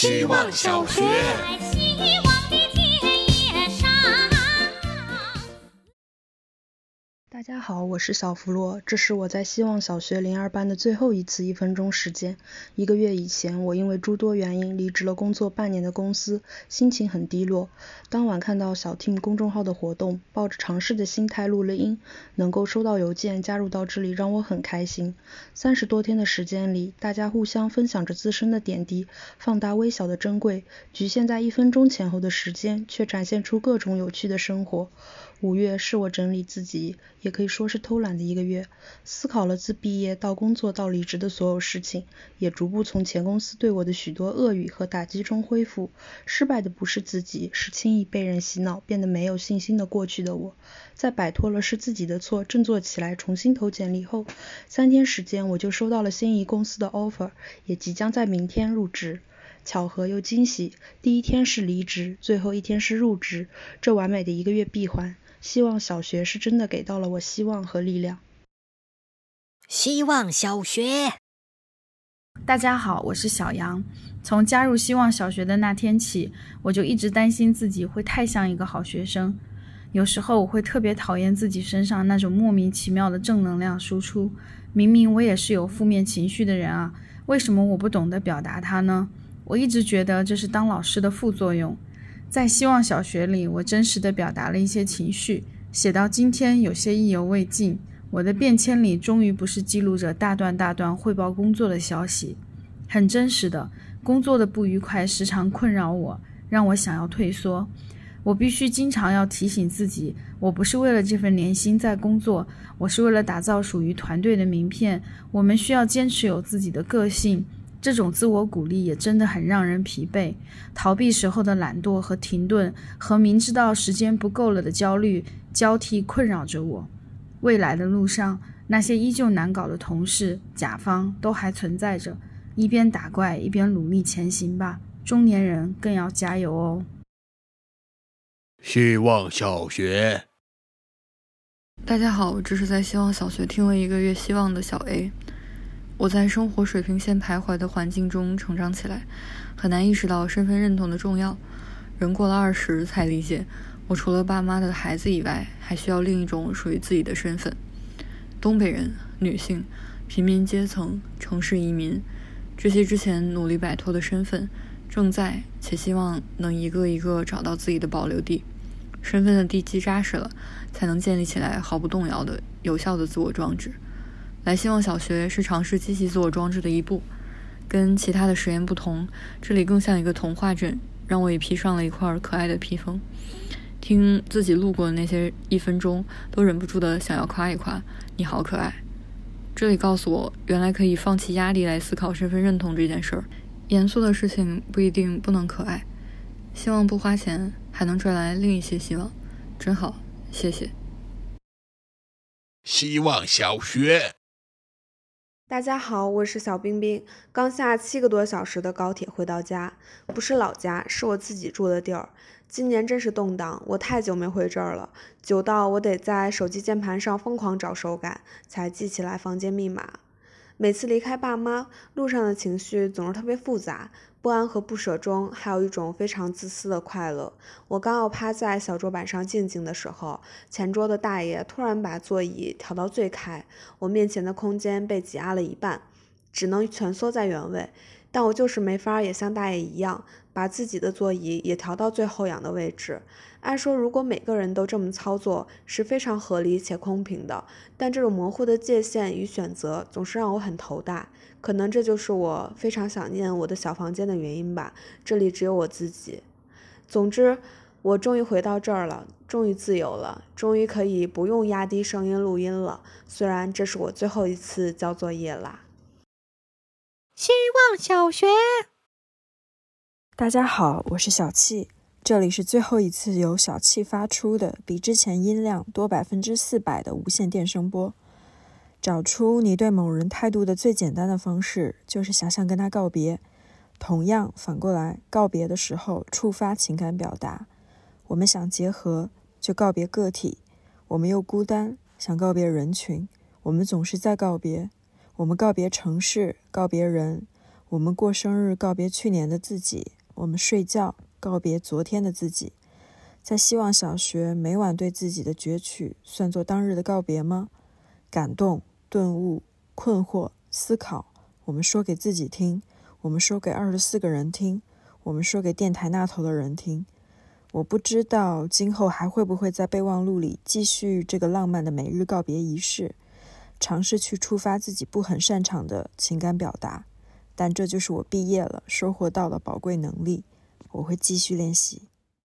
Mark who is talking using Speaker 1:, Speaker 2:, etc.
Speaker 1: 希望小学。
Speaker 2: 大家好，我是小弗洛，这是我在希望小学零二班的最后一次一分钟时间。一个月以前，我因为诸多原因离职了工作半年的公司，心情很低落。当晚看到小 team 公众号的活动，抱着尝试的心态录了音，能够收到邮件加入到这里，让我很开心。三十多天的时间里，大家互相分享着自身的点滴，放大微小的珍贵，局限在一分钟前后的时间，却展现出各种有趣的生活。五月是我整理自己，也可以说是偷懒的一个月，思考了自毕业到工作到离职的所有事情，也逐步从前公司对我的许多恶语和打击中恢复。失败的不是自己，是轻易被人洗脑，变得没有信心的过去的我。在摆脱了是自己的错，振作起来，重新投简历后，三天时间我就收到了心仪公司的 offer，也即将在明天入职。巧合又惊喜，第一天是离职，最后一天是入职，这完美的一个月闭环。希望小学是真的给到了我希望和力量。
Speaker 3: 希望小学，
Speaker 4: 大家好，我是小杨。从加入希望小学的那天起，我就一直担心自己会太像一个好学生。有时候我会特别讨厌自己身上那种莫名其妙的正能量输出。明明我也是有负面情绪的人啊，为什么我不懂得表达它呢？我一直觉得这是当老师的副作用。在希望小学里，我真实的表达了一些情绪，写到今天有些意犹未尽。我的便签里终于不是记录着大段大段汇报工作的消息，很真实的工作的不愉快时常困扰我，让我想要退缩。我必须经常要提醒自己，我不是为了这份年薪在工作，我是为了打造属于团队的名片。我们需要坚持有自己的个性。这种自我鼓励也真的很让人疲惫，逃避时候的懒惰和停顿，和明知道时间不够了的焦虑交替困扰着我。未来的路上，那些依旧难搞的同事、甲方都还存在着，一边打怪一边努力前行吧。中年人更要加油哦！
Speaker 1: 希望小学，
Speaker 5: 大家好，这是在希望小学听了一个月希望的小 A。我在生活水平线徘徊的环境中成长起来，很难意识到身份认同的重要。人过了二十才理解，我除了爸妈的孩子以外，还需要另一种属于自己的身份。东北人，女性，平民阶层，城市移民，这些之前努力摆脱的身份，正在且希望能一个一个找到自己的保留地。身份的地基扎实了，才能建立起来毫不动摇的有效的自我装置。来希望小学是尝试积极自我装置的一步，跟其他的实验不同，这里更像一个童话镇，让我也披上了一块可爱的披风。听自己路过的那些一分钟，都忍不住的想要夸一夸，你好可爱。这里告诉我，原来可以放弃压力来思考身份认同这件事儿，严肃的事情不一定不能可爱。希望不花钱还能赚来另一些希望，真好，谢谢。
Speaker 1: 希望小学。
Speaker 6: 大家好，我是小冰冰，刚下七个多小时的高铁回到家，不是老家，是我自己住的地儿。今年真是动荡，我太久没回这儿了，久到我得在手机键盘上疯狂找手感，才记起来房间密码。每次离开爸妈，路上的情绪总是特别复杂。不安和不舍中，还有一种非常自私的快乐。我刚要趴在小桌板上静静的时候，前桌的大爷突然把座椅调到最开，我面前的空间被挤压了一半，只能蜷缩在原位。但我就是没法也像大爷一样，把自己的座椅也调到最后仰的位置。按说，如果每个人都这么操作，是非常合理且公平的。但这种模糊的界限与选择，总是让我很头大。可能这就是我非常想念我的小房间的原因吧。这里只有我自己。总之，我终于回到这儿了，终于自由了，终于可以不用压低声音录音了。虽然这是我最后一次交作业啦。
Speaker 3: 希望小学，
Speaker 7: 大家好，我是小气。这里是最后一次由小气发出的，比之前音量多百分之四百的无线电声波。找出你对某人态度的最简单的方式，就是想象跟他告别。同样，反过来，告别的时候触发情感表达。我们想结合，就告别个体；我们又孤单，想告别人群。我们总是在告别。我们告别城市，告别人。我们过生日告别去年的自己，我们睡觉告别昨天的自己。在希望小学，每晚对自己的攫取算作当日的告别吗？感动、顿悟、困惑、思考，我们说给自己听，我们说给二十四个人听，我们说给电台那头的人听。我不知道今后还会不会在备忘录里继续这个浪漫的每日告别仪式，尝试去触发自己不很擅长的情感表达。但这就是我毕业了收获到了宝贵能力，我会继续练习。